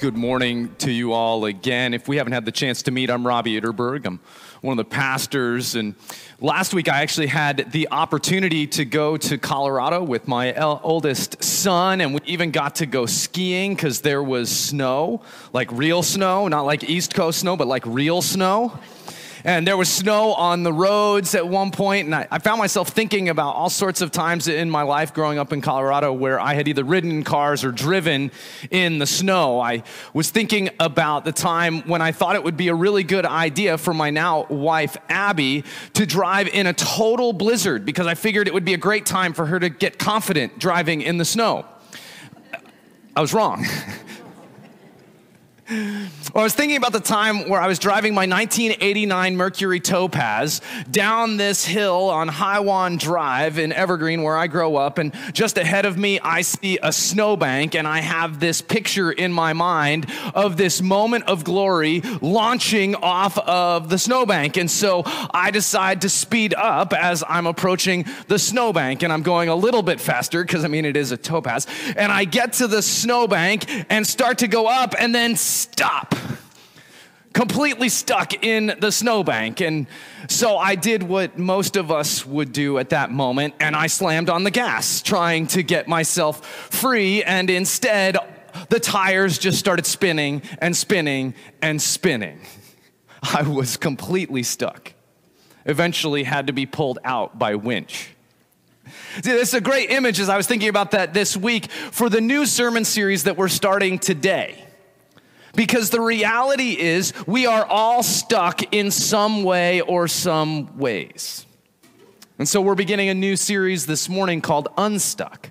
Good morning to you all again. If we haven't had the chance to meet, I'm Robbie Itterberg. I'm one of the pastors. And last week, I actually had the opportunity to go to Colorado with my oldest son, and we even got to go skiing because there was snow like real snow, not like East Coast snow, but like real snow and there was snow on the roads at one point, and I, I, found myself thinking about all sorts of times in my life growing up in Colorado where I had either ridden in cars or driven in the snow. I was thinking about the time when I thought it would be a really good idea for my now wife, Abby, to drive in a total blizzard because I figured it would be a great time for her to get confident driving in the snow. I was wrong. Well, I was thinking about the time where I was driving my 1989 Mercury Topaz down this hill on Hiwan Drive in Evergreen, where I grow up, and just ahead of me, I see a snowbank, and I have this picture in my mind of this moment of glory launching off of the snowbank. And so I decide to speed up as I'm approaching the snowbank, and I'm going a little bit faster because I mean, it is a Topaz. And I get to the snowbank and start to go up, and then stop. Completely stuck in the snowbank. And so I did what most of us would do at that moment, and I slammed on the gas, trying to get myself free. And instead, the tires just started spinning and spinning and spinning. I was completely stuck. Eventually, had to be pulled out by winch. See, this is a great image as I was thinking about that this week for the new sermon series that we're starting today. Because the reality is, we are all stuck in some way or some ways. And so we're beginning a new series this morning called Unstuck,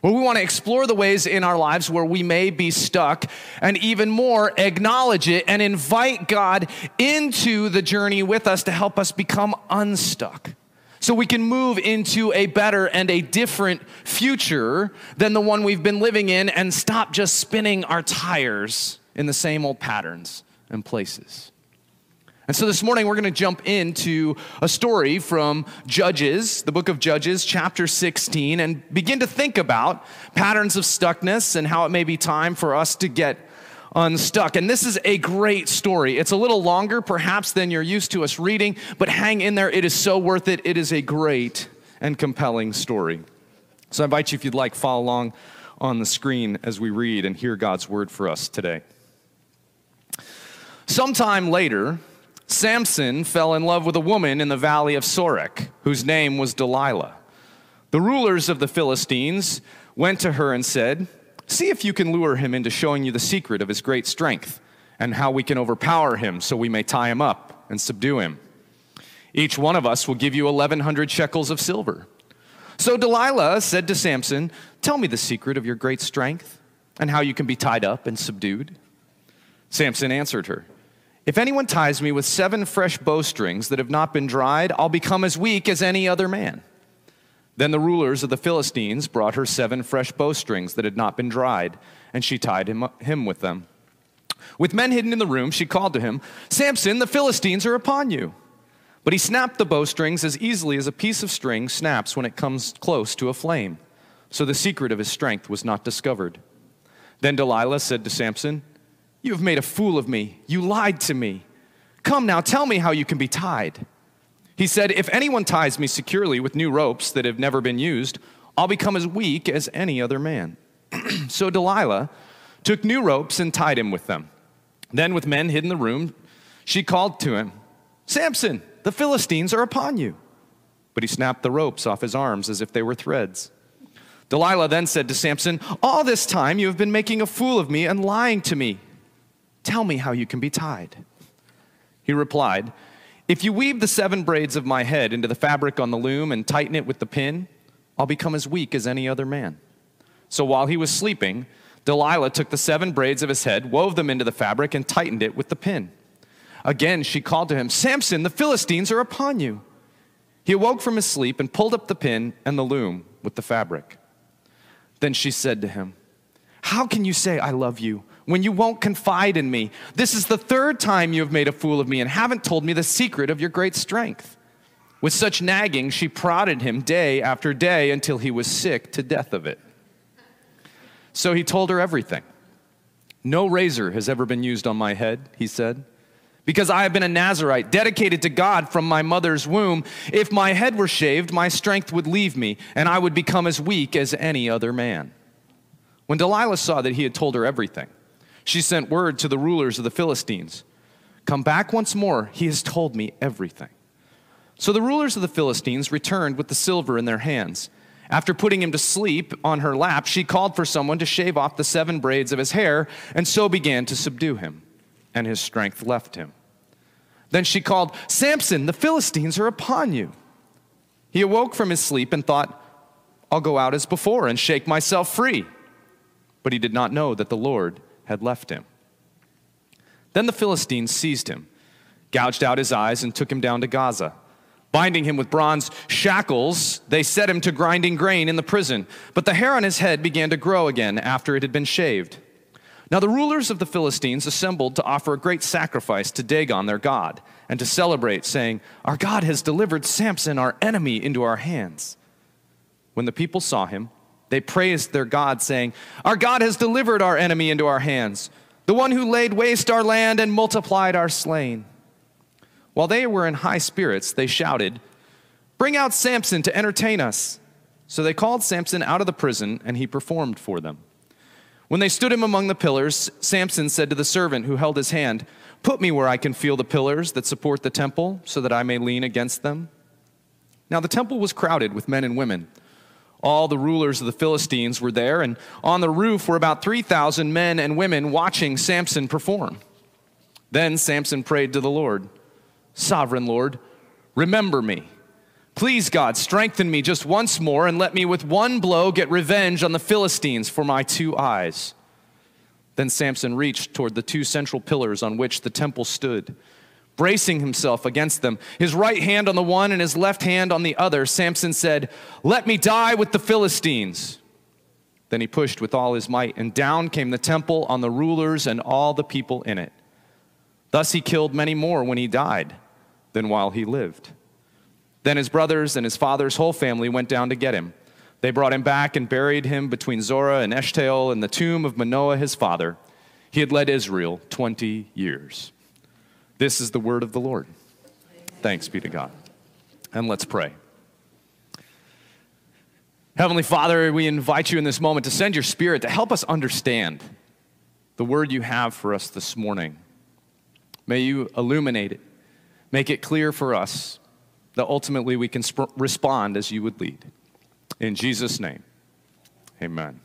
where we want to explore the ways in our lives where we may be stuck and even more acknowledge it and invite God into the journey with us to help us become unstuck. So we can move into a better and a different future than the one we've been living in and stop just spinning our tires in the same old patterns and places. And so this morning we're going to jump into a story from Judges, the book of Judges, chapter 16, and begin to think about patterns of stuckness and how it may be time for us to get unstuck. And this is a great story. It's a little longer, perhaps, than you're used to us reading, but hang in there. It is so worth it. It is a great and compelling story. So I invite you, if you'd like, follow along on the screen as we read and hear God's word for us today. Sometime later, Samson fell in love with a woman in the valley of Sorek, whose name was Delilah. The rulers of the Philistines went to her and said, See if you can lure him into showing you the secret of his great strength and how we can overpower him so we may tie him up and subdue him. Each one of us will give you 1,100 shekels of silver. So Delilah said to Samson, Tell me the secret of your great strength and how you can be tied up and subdued. Samson answered her, if anyone ties me with seven fresh bowstrings that have not been dried, I'll become as weak as any other man. Then the rulers of the Philistines brought her seven fresh bowstrings that had not been dried, and she tied him, him with them. With men hidden in the room, she called to him, Samson, the Philistines are upon you. But he snapped the bowstrings as easily as a piece of string snaps when it comes close to a flame. So the secret of his strength was not discovered. Then Delilah said to Samson, you have made a fool of me. You lied to me. Come now, tell me how you can be tied. He said, If anyone ties me securely with new ropes that have never been used, I'll become as weak as any other man. so Delilah took new ropes and tied him with them. Then, with men hid in the room, she called to him, Samson, the Philistines are upon you. But he snapped the ropes off his arms as if they were threads. Delilah then said to Samson, All this time you have been making a fool of me and lying to me. Tell me how you can be tied. He replied, If you weave the seven braids of my head into the fabric on the loom and tighten it with the pin, I'll become as weak as any other man. So while he was sleeping, Delilah took the seven braids of his head, wove them into the fabric, and tightened it with the pin. Again, she called to him, Samson, the Philistines are upon you. He awoke from his sleep and pulled up the pin and the loom with the fabric. Then she said to him, How can you say, I love you, when you won't confide in me? This is the third time you have made a fool of me and haven't told me the secret of your great strength. With such nagging, she prodded him day after day until he was sick to death of it. So he told her everything. No razor has ever been used on my head, he said, because I have been a Nazarite, dedicated to God from my mother's womb. If my head were shaved, my strength would leave me, and I would become as weak as any other man. When Delilah saw that he had told her everything, she sent word to the rulers of the Philistines Come back once more, he has told me everything. So the rulers of the Philistines returned with the silver in their hands. After putting him to sleep on her lap, she called for someone to shave off the seven braids of his hair, and so began to subdue him, and his strength left him. Then she called, Samson, the Philistines are upon you. He awoke from his sleep and thought, I'll go out as before and shake myself free. But he did not know that the Lord had left him. Then the Philistines seized him, gouged out his eyes, and took him down to Gaza. Binding him with bronze shackles, they set him to grinding grain in the prison. But the hair on his head began to grow again after it had been shaved. Now the rulers of the Philistines assembled to offer a great sacrifice to Dagon, their god, and to celebrate, saying, Our God has delivered Samson, our enemy, into our hands. When the people saw him, they praised their God, saying, Our God has delivered our enemy into our hands, the one who laid waste our land and multiplied our slain. While they were in high spirits, they shouted, Bring out Samson to entertain us. So they called Samson out of the prison, and he performed for them. When they stood him among the pillars, Samson said to the servant who held his hand, Put me where I can feel the pillars that support the temple, so that I may lean against them. Now the temple was crowded with men and women. All the rulers of the Philistines were there, and on the roof were about 3,000 men and women watching Samson perform. Then Samson prayed to the Lord. Sovereign Lord, remember me. Please, God, strengthen me just once more and let me with one blow get revenge on the Philistines for my two eyes. Then Samson reached toward the two central pillars on which the temple stood. Bracing himself against them, his right hand on the one and his left hand on the other, Samson said, Let me die with the Philistines. Then he pushed with all his might, and down came the temple on the rulers and all the people in it. Thus he killed many more when he died than while he lived. Then his brothers and his father's whole family went down to get him. They brought him back and buried him between Zorah and Eshtaol in the tomb of Manoah his father. He had led Israel 20 years. This is the word of the Lord. Thanks be to God. And let's pray. Heavenly Father, we invite you in this moment to send your spirit to help us understand the word you have for us this morning. May you illuminate it Make it clear for us that ultimately we can sp- respond as you would lead. In Jesus' name, amen.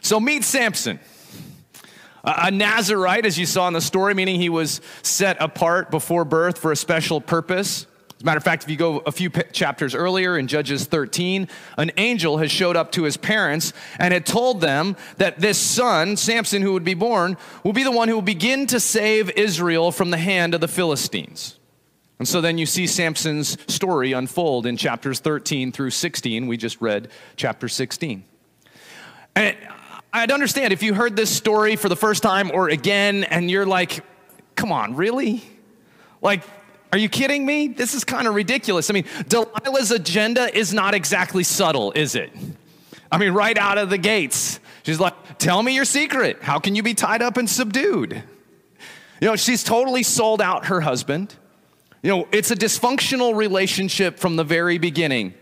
So meet Samson. A Nazarite, as you saw in the story, meaning he was set apart before birth for a special purpose. As a matter of fact, if you go a few chapters earlier in Judges 13, an angel has showed up to his parents and had told them that this son, Samson, who would be born, will be the one who will begin to save Israel from the hand of the Philistines. And so then you see Samson's story unfold in chapters 13 through 16. We just read chapter 16. And I'd understand if you heard this story for the first time or again and you're like, come on, really? Like, are you kidding me? This is kind of ridiculous. I mean, Delilah's agenda is not exactly subtle, is it? I mean, right out of the gates, she's like, Tell me your secret. How can you be tied up and subdued? You know, she's totally sold out her husband. You know, it's a dysfunctional relationship from the very beginning.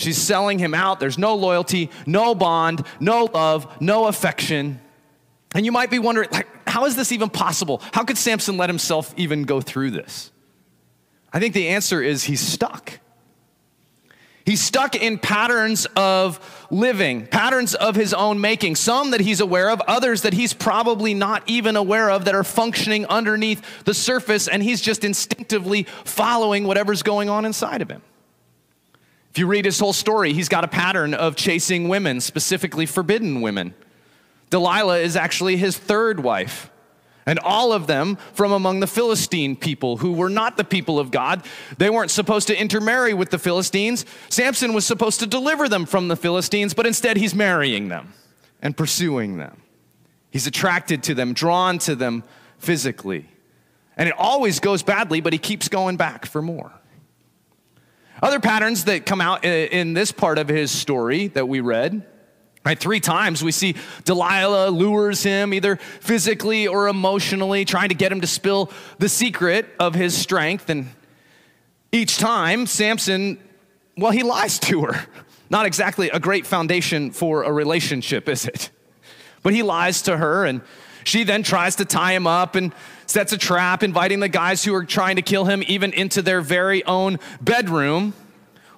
She's selling him out. There's no loyalty, no bond, no love, no affection. And you might be wondering, like, how is this even possible? How could Samson let himself even go through this? I think the answer is he's stuck. He's stuck in patterns of living, patterns of his own making, some that he's aware of, others that he's probably not even aware of that are functioning underneath the surface, and he's just instinctively following whatever's going on inside of him. If you read his whole story, he's got a pattern of chasing women, specifically forbidden women. Delilah is actually his third wife. And all of them from among the Philistine people who were not the people of God. They weren't supposed to intermarry with the Philistines. Samson was supposed to deliver them from the Philistines, but instead he's marrying them and pursuing them. He's attracted to them, drawn to them physically. And it always goes badly, but he keeps going back for more. Other patterns that come out in this part of his story that we read Right, three times we see Delilah lures him either physically or emotionally, trying to get him to spill the secret of his strength. And each time, Samson, well, he lies to her. Not exactly a great foundation for a relationship, is it? But he lies to her, and she then tries to tie him up and sets a trap, inviting the guys who are trying to kill him even into their very own bedroom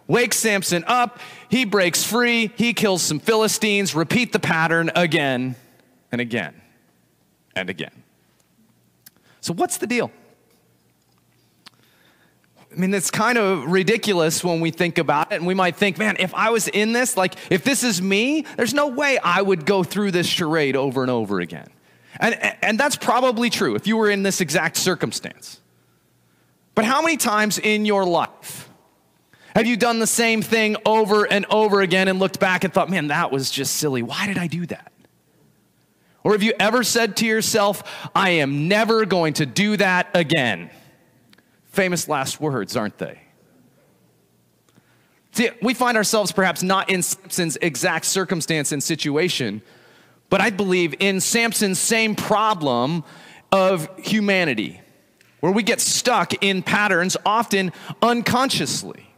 wakes Samson up, he breaks free, he kills some Philistines, repeat the pattern again and again and again. So, what's the deal? I mean, it's kind of ridiculous when we think about it, and we might think, man, if I was in this, like, if this is me, there's no way I would go through this charade over and over again. And, and that's probably true if you were in this exact circumstance. But how many times in your life have you done the same thing over and over again and looked back and thought, man, that was just silly. Why did I do that? Or have you ever said to yourself, I am never going to do that again? Famous last words, aren't they? See, we find ourselves perhaps not in Samson's exact circumstance and situation, but I believe in Samson's same problem of humanity, where we get stuck in patterns often unconsciously.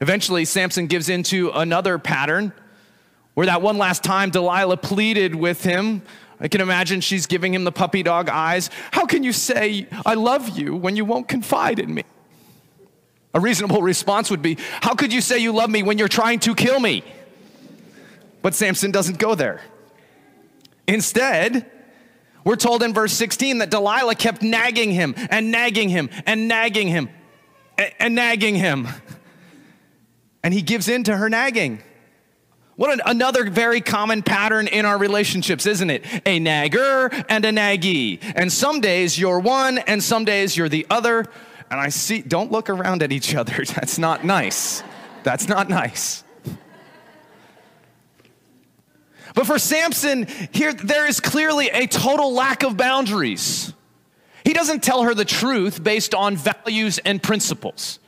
Eventually, Samson gives into another pattern where that one last time Delilah pleaded with him. I can imagine she's giving him the puppy dog eyes. How can you say, I love you when you won't confide in me? A reasonable response would be, How could you say you love me when you're trying to kill me? But Samson doesn't go there. Instead, we're told in verse 16 that Delilah kept nagging him and nagging him and nagging him and, nagging him and he gives in to her nagging. What an, another very common pattern in our relationships, isn't it? A nagger and a naggee. And some days you're one, and some days you're the other. And I see, don't look around at each other. That's not nice. That's not nice. But for Samson, here there is clearly a total lack of boundaries. He doesn't tell her the truth based on values and principles.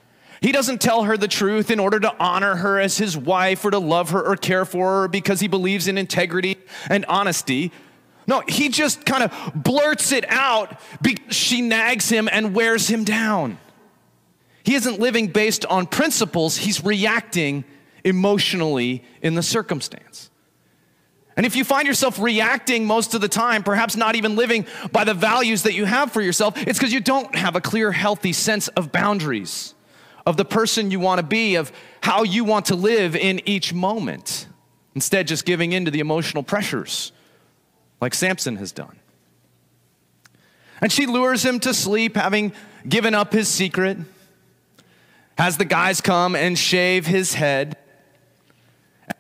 He doesn't tell her the truth in order to honor her as his wife or to love her or care for her because he believes in integrity and honesty. No, he just kind of blurts it out because she nags him and wears him down. He isn't living based on principles, he's reacting emotionally in the circumstance. And if you find yourself reacting most of the time, perhaps not even living by the values that you have for yourself, it's because you don't have a clear, healthy sense of boundaries of the person you want to be, of how you want to live in each moment, instead, just giving in to the emotional pressures like Samson has done. And she lures him to sleep, having given up his secret, has the guys come and shave his head.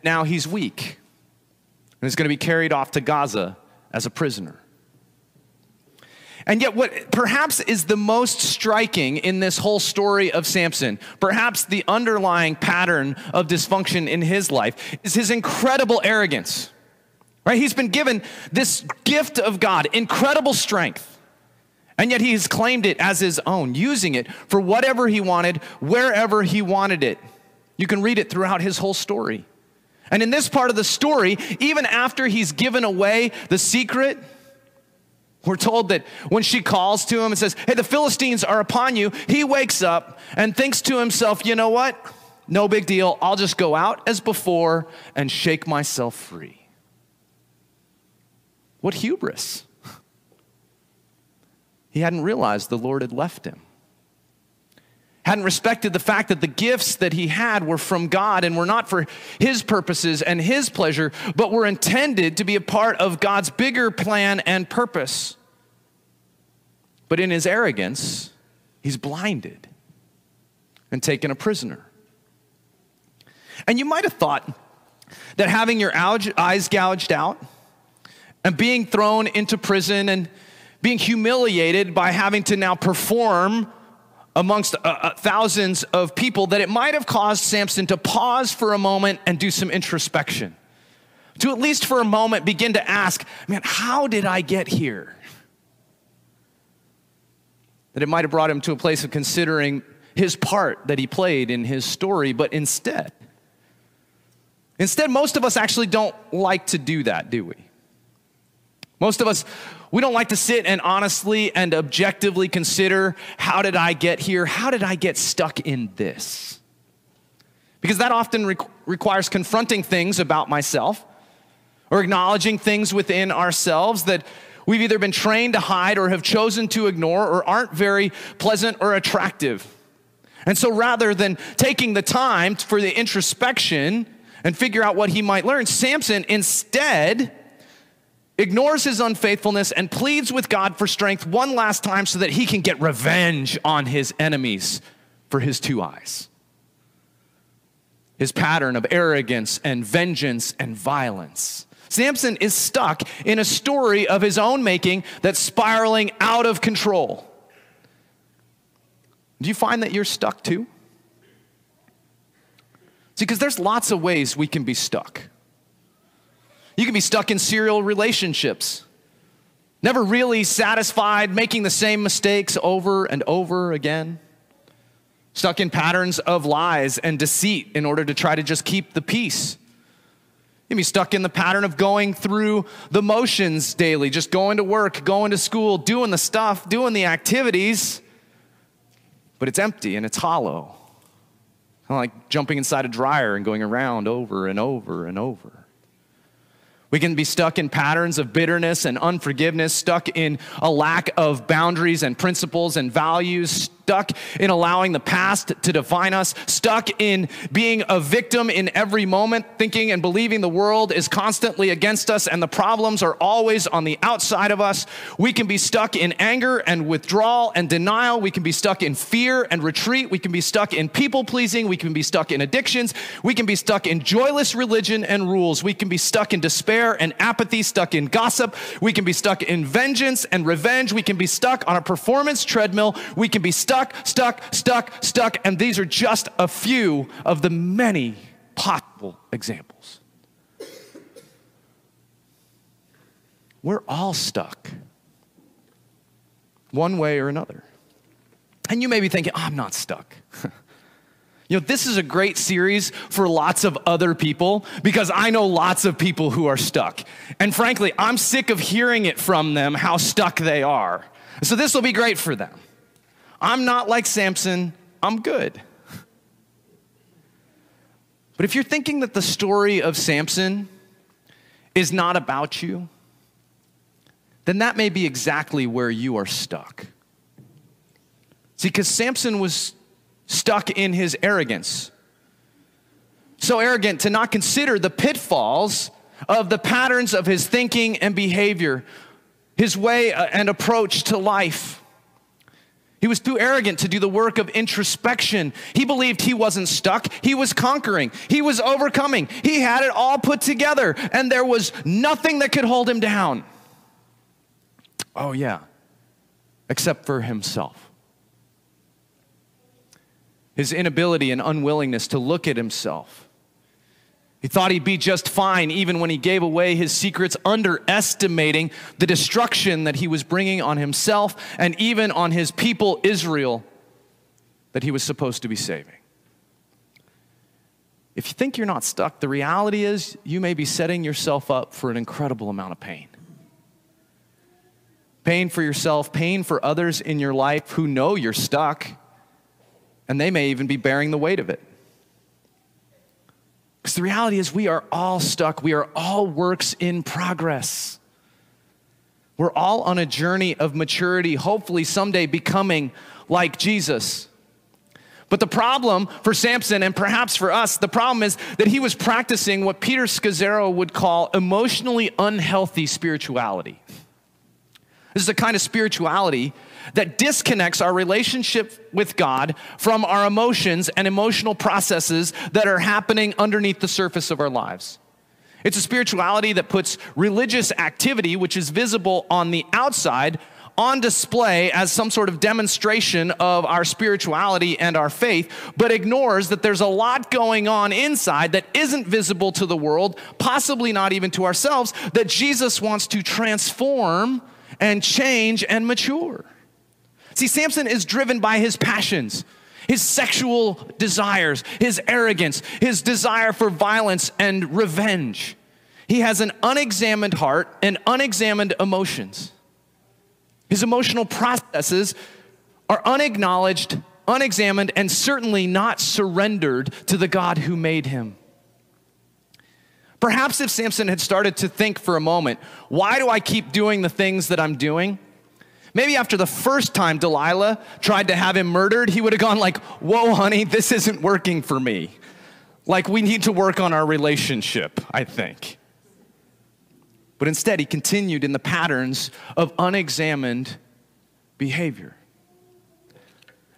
Now he's weak and is going to be carried off to Gaza as a prisoner. And yet, what perhaps is the most striking in this whole story of Samson, perhaps the underlying pattern of dysfunction in his life, is his incredible arrogance. Right? He's been given this gift of God, incredible strength, and yet he has claimed it as his own, using it for whatever he wanted, wherever he wanted it. You can read it throughout his whole story. And in this part of the story, even after he's given away the secret, we're told that when she calls to him and says, Hey, the Philistines are upon you, he wakes up and thinks to himself, You know what? No big deal. I'll just go out as before and shake myself free. What hubris! He hadn't realized the Lord had left him. Hadn't respected the fact that the gifts that he had were from God and were not for his purposes and his pleasure, but were intended to be a part of God's bigger plan and purpose. But in his arrogance, he's blinded and taken a prisoner. And you might have thought that having your eyes gouged out and being thrown into prison and being humiliated by having to now perform amongst uh, uh, thousands of people, that it might have caused Samson to pause for a moment and do some introspection. To at least for a moment begin to ask, man, how did I get here? That it might have brought him to a place of considering his part that he played in his story, but instead, instead, most of us actually don't like to do that, do we? Most of us, we don't like to sit and honestly and objectively consider how did I get here? How did I get stuck in this? Because that often re- requires confronting things about myself or acknowledging things within ourselves that we've either been trained to hide or have chosen to ignore or aren't very pleasant or attractive. And so rather than taking the time for the introspection and figure out what he might learn, Samson instead ignores his unfaithfulness, and pleads with God for strength one last time so that he can get revenge on his enemies for his two eyes. His pattern of arrogance and vengeance and violence. Samson is stuck in a story of his own making that's spiraling out of control. Do you find that you're stuck too? See, because there's lots of ways we can be stuck. You can be stuck in serial relationships, never really satisfied, making the same mistakes over and over again. Stuck in patterns of lies and deceit in order to try to just keep the peace. You can be stuck in the pattern of going through the motions daily, just going to work, going to school, doing the stuff, doing the activities, but it's empty and it's hollow. Kind of like jumping inside a dryer and going around over and over and over. We can be stuck in patterns of bitterness and unforgiveness, stuck in a lack of boundaries and principles and values, stuck in allowing the past to define us, stuck in being a victim in every moment, thinking and believing the world is constantly against us and the problems are always on the outside of us. We can be stuck in anger and withdrawal and denial. We can be stuck in fear and retreat. We can be stuck in people pleasing. We can be stuck in addictions. We can be stuck in joyless religion and rules. We can be stuck in despair and apathy, stuck in gossip. We can be stuck in vengeance and revenge. We can be stuck on a performance treadmill. We can be stuck stuck, stuck, stuck, stuck. And these are just a few of the many possible examples. We're all stuck, one way or another. And you may be thinking, oh, I'm not stuck. You know, this is a great series for lots of other people because I know lots of people who are stuck. And frankly, I'm sick of hearing it from them how stuck they are. So this will be great for them. I'm not like Samson, I'm good. But if you're thinking that the story of Samson is not about you, then that may be exactly where you are stuck. See, because Samson was stuck in his arrogance. So arrogant to not consider the pitfalls of the patterns of his thinking and behavior, his way uh, and approach to life. He was too arrogant to do the work of introspection. He believed he wasn't stuck. He was conquering. He was overcoming. He had it all put together, and there was nothing that could hold him down. Oh, yeah, except for himself. His inability and unwillingness to look at himself he thought he'd be just fine even when he gave away his secrets, underestimating the destruction that he was bringing on himself and even on his people, Israel, that he was supposed to be saving. If you think you're not stuck, the reality is you may be setting yourself up for an incredible amount of pain. Pain for yourself, pain for others in your life who know you're stuck, and they may even be bearing the weight of it. Because the reality is, we are all stuck. We are all works in progress. We're all on a journey of maturity, hopefully, someday becoming like Jesus. But the problem for Samson, and perhaps for us, the problem is that he was practicing what Peter Scazzero would call emotionally unhealthy spirituality. This is a kind of spirituality that disconnects our relationship with God from our emotions and emotional processes that are happening underneath the surface of our lives. It's a spirituality that puts religious activity, which is visible on the outside, on display as some sort of demonstration of our spirituality and our faith, but ignores that there's a lot going on inside that isn't visible to the world, possibly not even to ourselves, that Jesus wants to transform and change and mature. See, Samson is driven by his passions his sexual desires, his arrogance, his desire for violence and revenge. He has an unexamined heart and unexamined emotions. His emotional processes are unacknowledged, unexamined, and certainly not surrendered to the God who made him. Perhaps if Samson had started to think for a moment, why do I keep doing the things that I'm doing? Maybe after the first time Delilah tried to have him murdered, he would have gone like, "Whoa, honey, this isn't working for me. Like we need to work on our relationship, I think." But instead, he continued in the patterns of unexamined behavior.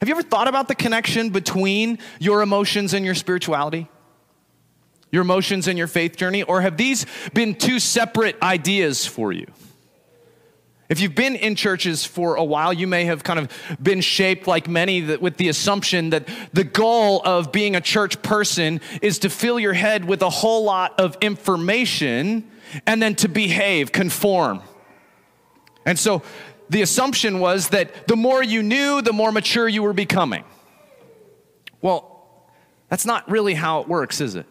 Have you ever thought about the connection between your emotions and your spirituality? Your emotions and your faith journey? Or have these been two separate ideas for you? If you've been in churches for a while, you may have kind of been shaped like many with the assumption that the goal of being a church person is to fill your head with a whole lot of information and then to behave, conform. And so the assumption was that the more you knew, the more mature you were becoming. Well, that's not really how it works, is it?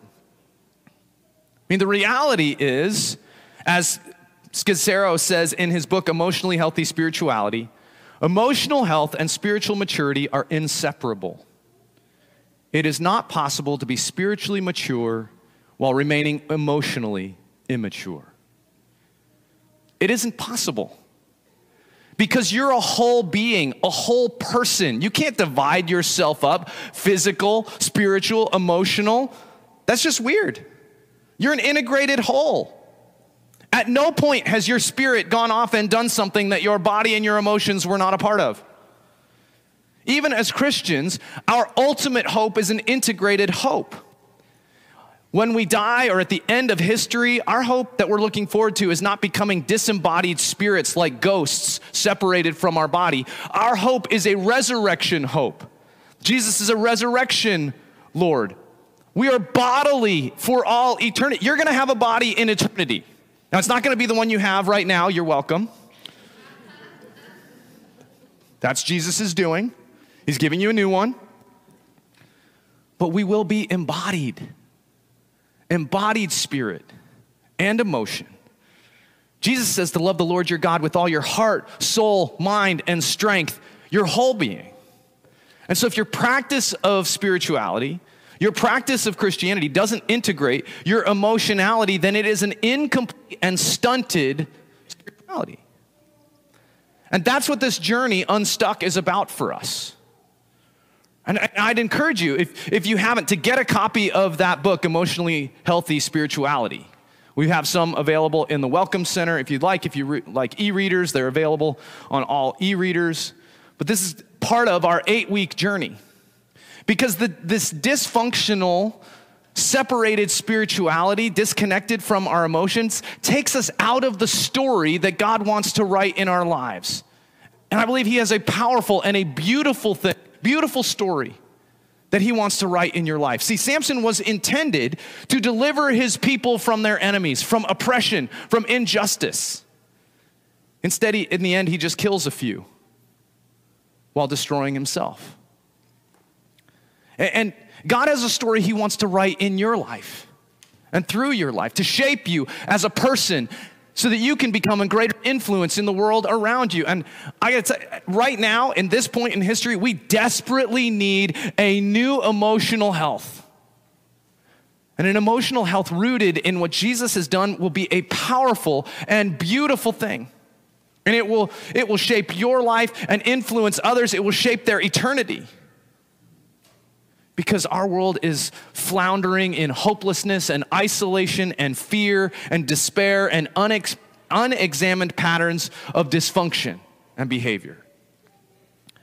I mean, the reality is, as Scazzero says in his book, Emotionally Healthy Spirituality, emotional health and spiritual maturity are inseparable. It is not possible to be spiritually mature while remaining emotionally immature. It isn't possible because you're a whole being, a whole person. You can't divide yourself up physical, spiritual, emotional. That's just weird. You're an integrated whole. At no point has your spirit gone off and done something that your body and your emotions were not a part of. Even as Christians, our ultimate hope is an integrated hope. When we die or at the end of history, our hope that we're looking forward to is not becoming disembodied spirits like ghosts separated from our body. Our hope is a resurrection hope. Jesus is a resurrection Lord. We are bodily for all eternity. You're going to have a body in eternity. Now, it's not going to be the one you have right now. You're welcome. That's Jesus' is doing. He's giving you a new one. But we will be embodied embodied spirit and emotion. Jesus says to love the Lord your God with all your heart, soul, mind, and strength, your whole being. And so, if your practice of spirituality, your practice of Christianity doesn't integrate your emotionality, then it is an incomplete and stunted spirituality. And that's what this journey unstuck is about for us. And I'd encourage you, if, if you haven't, to get a copy of that book, Emotionally Healthy Spirituality. We have some available in the Welcome Center if you'd like. If you re- like e readers, they're available on all e readers. But this is part of our eight week journey. Because the, this dysfunctional, separated spirituality, disconnected from our emotions, takes us out of the story that God wants to write in our lives. And I believe He has a powerful and a beautiful thing beautiful story that he wants to write in your life. See, Samson was intended to deliver his people from their enemies, from oppression, from injustice. Instead, he, in the end, he just kills a few while destroying himself. And God has a story he wants to write in your life and through your life to shape you as a person so that you can become a greater influence in the world around you. And I gotta say, right now, in this point in history, we desperately need a new emotional health. And an emotional health rooted in what Jesus has done will be a powerful and beautiful thing. And it will, it will shape your life and influence others, it will shape their eternity because our world is floundering in hopelessness and isolation and fear and despair and unex- unexamined patterns of dysfunction and behavior.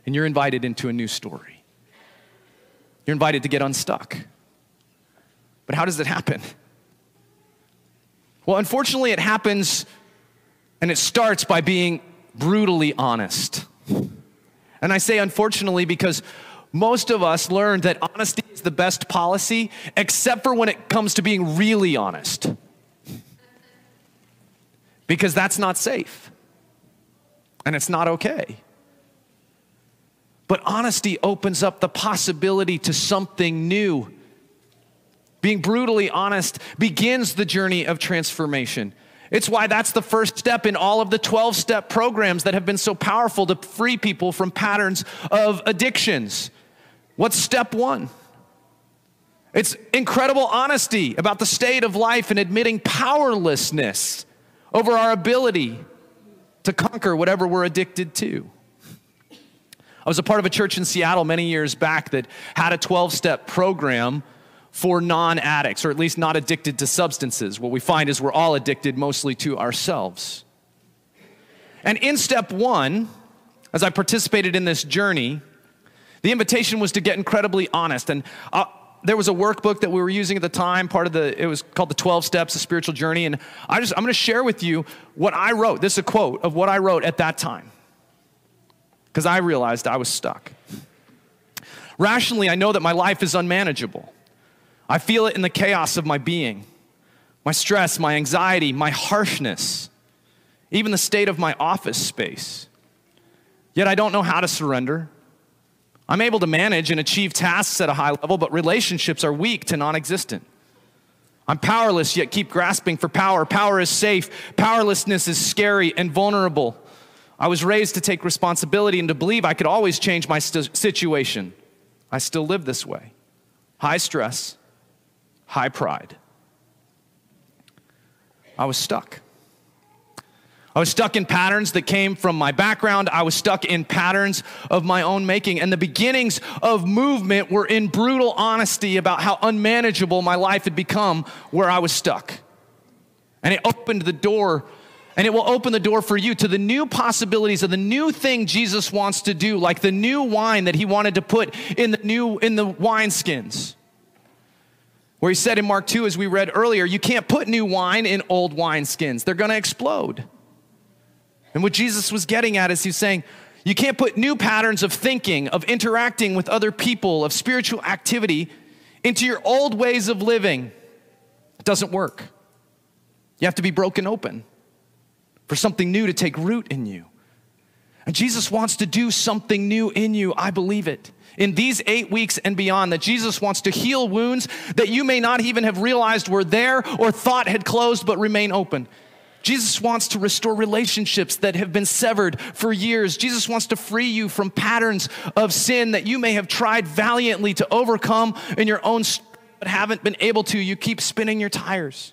And you're invited into a new story. You're invited to get unstuck. But how does it happen? Well, unfortunately, it happens and it starts by being brutally honest. And I say unfortunately because most of us learned that honesty is the best policy, except for when it comes to being really honest. Because that's not safe. And it's not okay. But honesty opens up the possibility to something new. Being brutally honest begins the journey of transformation. It's why that's the first step in all of the 12 step programs that have been so powerful to free people from patterns of addictions. What's step one? It's incredible honesty about the state of life and admitting powerlessness over our ability to conquer whatever we're addicted to. I was a part of a church in Seattle many years back that had a 12 step program for non addicts, or at least not addicted to substances. What we find is we're all addicted mostly to ourselves. And in step one, as I participated in this journey, the invitation was to get incredibly honest. And uh, there was a workbook that we were using at the time, part of the, it was called the 12 Steps, of Spiritual Journey. And I just, I'm going to share with you what I wrote. This is a quote of what I wrote at that time. Because I realized I was stuck. Rationally, I know that my life is unmanageable. I feel it in the chaos of my being, my stress, my anxiety, my harshness, even the state of my office space. Yet I don't know how to surrender. I'm able to manage and achieve tasks at a high level, but relationships are weak to non existent. I'm powerless, yet keep grasping for power. Power is safe, powerlessness is scary and vulnerable. I was raised to take responsibility and to believe I could always change my st- situation. I still live this way. High stress, high pride. I was stuck. I was stuck in patterns that came from my background. I was stuck in patterns of my own making. And the beginnings of movement were in brutal honesty about how unmanageable my life had become where I was stuck. And it opened the door, and it will open the door for you to the new possibilities of the new thing Jesus wants to do, like the new wine that he wanted to put in the new in the wineskins. Where he said in Mark 2, as we read earlier, you can't put new wine in old wineskins, they're gonna explode. And what Jesus was getting at is he's saying, you can't put new patterns of thinking, of interacting with other people, of spiritual activity into your old ways of living. It doesn't work. You have to be broken open for something new to take root in you. And Jesus wants to do something new in you. I believe it in these eight weeks and beyond that Jesus wants to heal wounds that you may not even have realized were there or thought had closed but remain open. Jesus wants to restore relationships that have been severed for years. Jesus wants to free you from patterns of sin that you may have tried valiantly to overcome in your own but haven't been able to. You keep spinning your tires.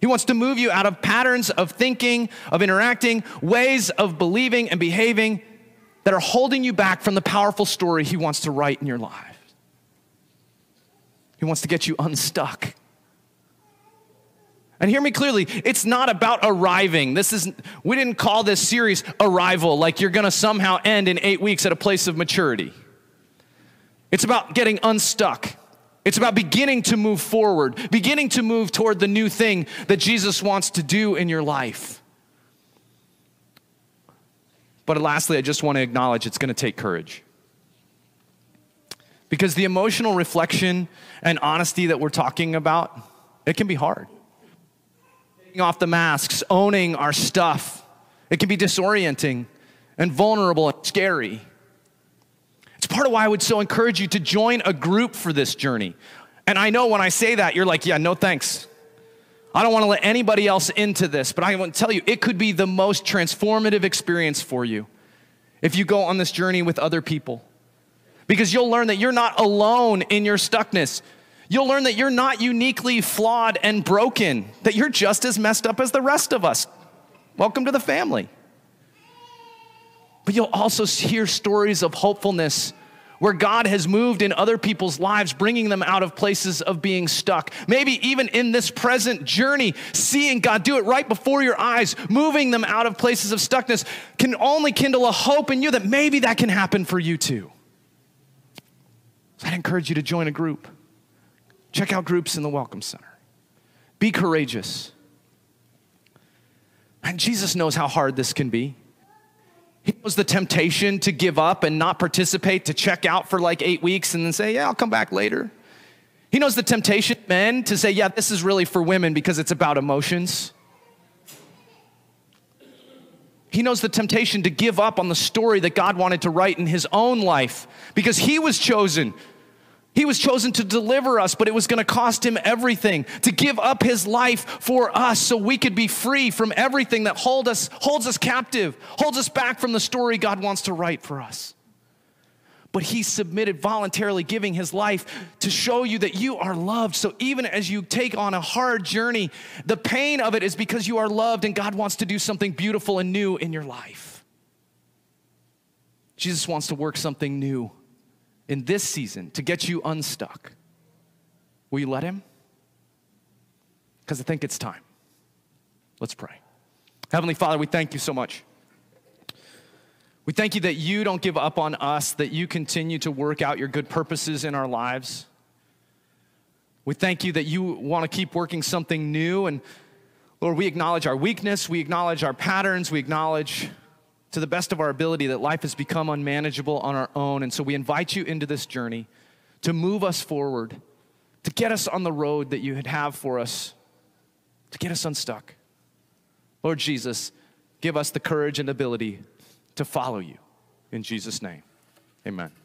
He wants to move you out of patterns of thinking, of interacting, ways of believing and behaving that are holding you back from the powerful story He wants to write in your life. He wants to get you unstuck. And hear me clearly, it's not about arriving. This is we didn't call this series arrival like you're going to somehow end in 8 weeks at a place of maturity. It's about getting unstuck. It's about beginning to move forward, beginning to move toward the new thing that Jesus wants to do in your life. But lastly, I just want to acknowledge it's going to take courage. Because the emotional reflection and honesty that we're talking about, it can be hard. Taking off the masks, owning our stuff, it can be disorienting and vulnerable and scary. It's part of why I would so encourage you to join a group for this journey. And I know when I say that, you're like, yeah, no thanks. I don't want to let anybody else into this, but I want to tell you, it could be the most transformative experience for you if you go on this journey with other people. Because you'll learn that you're not alone in your stuckness. You'll learn that you're not uniquely flawed and broken, that you're just as messed up as the rest of us. Welcome to the family. But you'll also hear stories of hopefulness where God has moved in other people's lives, bringing them out of places of being stuck. Maybe even in this present journey, seeing God do it right before your eyes, moving them out of places of stuckness, can only kindle a hope in you that maybe that can happen for you too. So I'd encourage you to join a group. Check out groups in the Welcome Center. Be courageous. And Jesus knows how hard this can be. He knows the temptation to give up and not participate, to check out for like eight weeks and then say, Yeah, I'll come back later. He knows the temptation, men, to say, Yeah, this is really for women because it's about emotions. He knows the temptation to give up on the story that God wanted to write in his own life because he was chosen he was chosen to deliver us, but it was going to cost him everything to give up his life for us so we could be free from everything that hold us, holds us captive, holds us back from the story God wants to write for us. But he submitted voluntarily, giving his life to show you that you are loved. So even as you take on a hard journey, the pain of it is because you are loved and God wants to do something beautiful and new in your life. Jesus wants to work something new in this season to get you unstuck. Will you let Him? Because I think it's time. Let's pray. Heavenly Father, we thank you so much. We thank you that you don't give up on us, that you continue to work out your good purposes in our lives. We thank you that you want to keep working something new. And Lord, we acknowledge our weakness, we acknowledge our patterns, we acknowledge to the best of our ability that life has become unmanageable on our own. And so we invite you into this journey to move us forward, to get us on the road that you have for us, to get us unstuck. Lord Jesus, give us the courage and ability to follow you. In Jesus' name, amen.